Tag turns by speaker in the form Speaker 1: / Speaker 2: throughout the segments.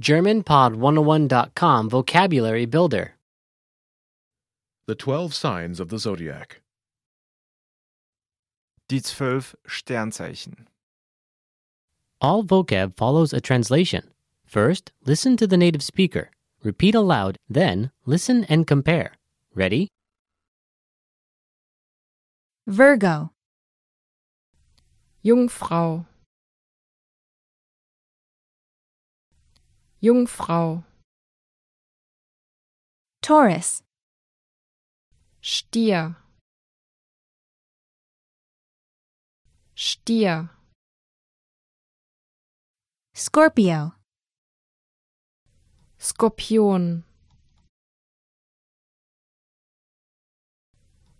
Speaker 1: GermanPod101.com Vocabulary Builder.
Speaker 2: The 12 signs of the zodiac.
Speaker 3: Die zwölf Sternzeichen.
Speaker 1: All vocab follows a translation. First, listen to the native speaker. Repeat aloud, then, listen and compare. Ready?
Speaker 4: Virgo,
Speaker 5: Jungfrau Jungfrau.
Speaker 4: Taurus,
Speaker 5: Stier. Stier.
Speaker 4: Scorpio,
Speaker 5: Skorpion.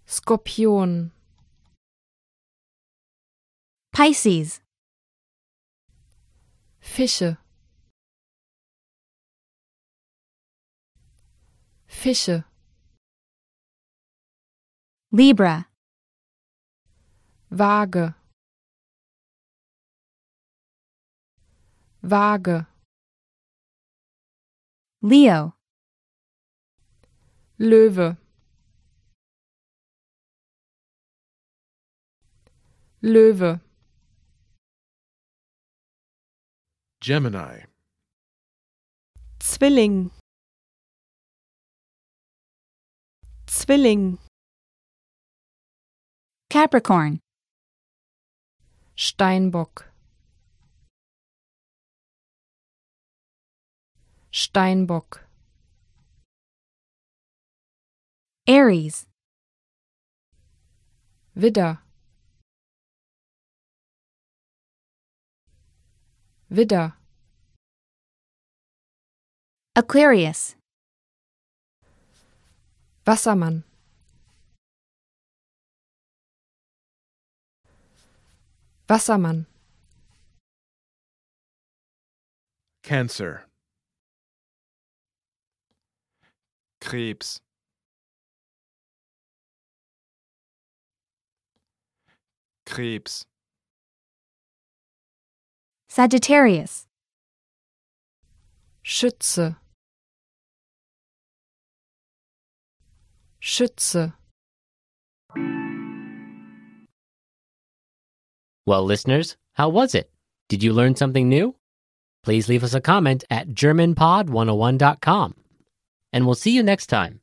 Speaker 5: Skorpion.
Speaker 4: Pisces,
Speaker 5: Fische Fische.
Speaker 4: Libra,
Speaker 5: Waage. Waage.
Speaker 4: Leo,
Speaker 5: Löwe. Löwe.
Speaker 2: Gemini.
Speaker 6: Zwilling Zwilling
Speaker 4: Capricorn,
Speaker 5: Steinbock. Steinbock.
Speaker 4: Aries,
Speaker 5: Widder. Widder.
Speaker 4: Aquarius,
Speaker 5: Wassermann Wassermann
Speaker 2: Cancer.
Speaker 3: Krebs. Krebs.
Speaker 4: Sagittarius,
Speaker 5: Schütze Schütze
Speaker 1: Well, listeners, how was it? Did you learn something new? Please leave us a comment at GermanPod101.com. And we'll see you next time.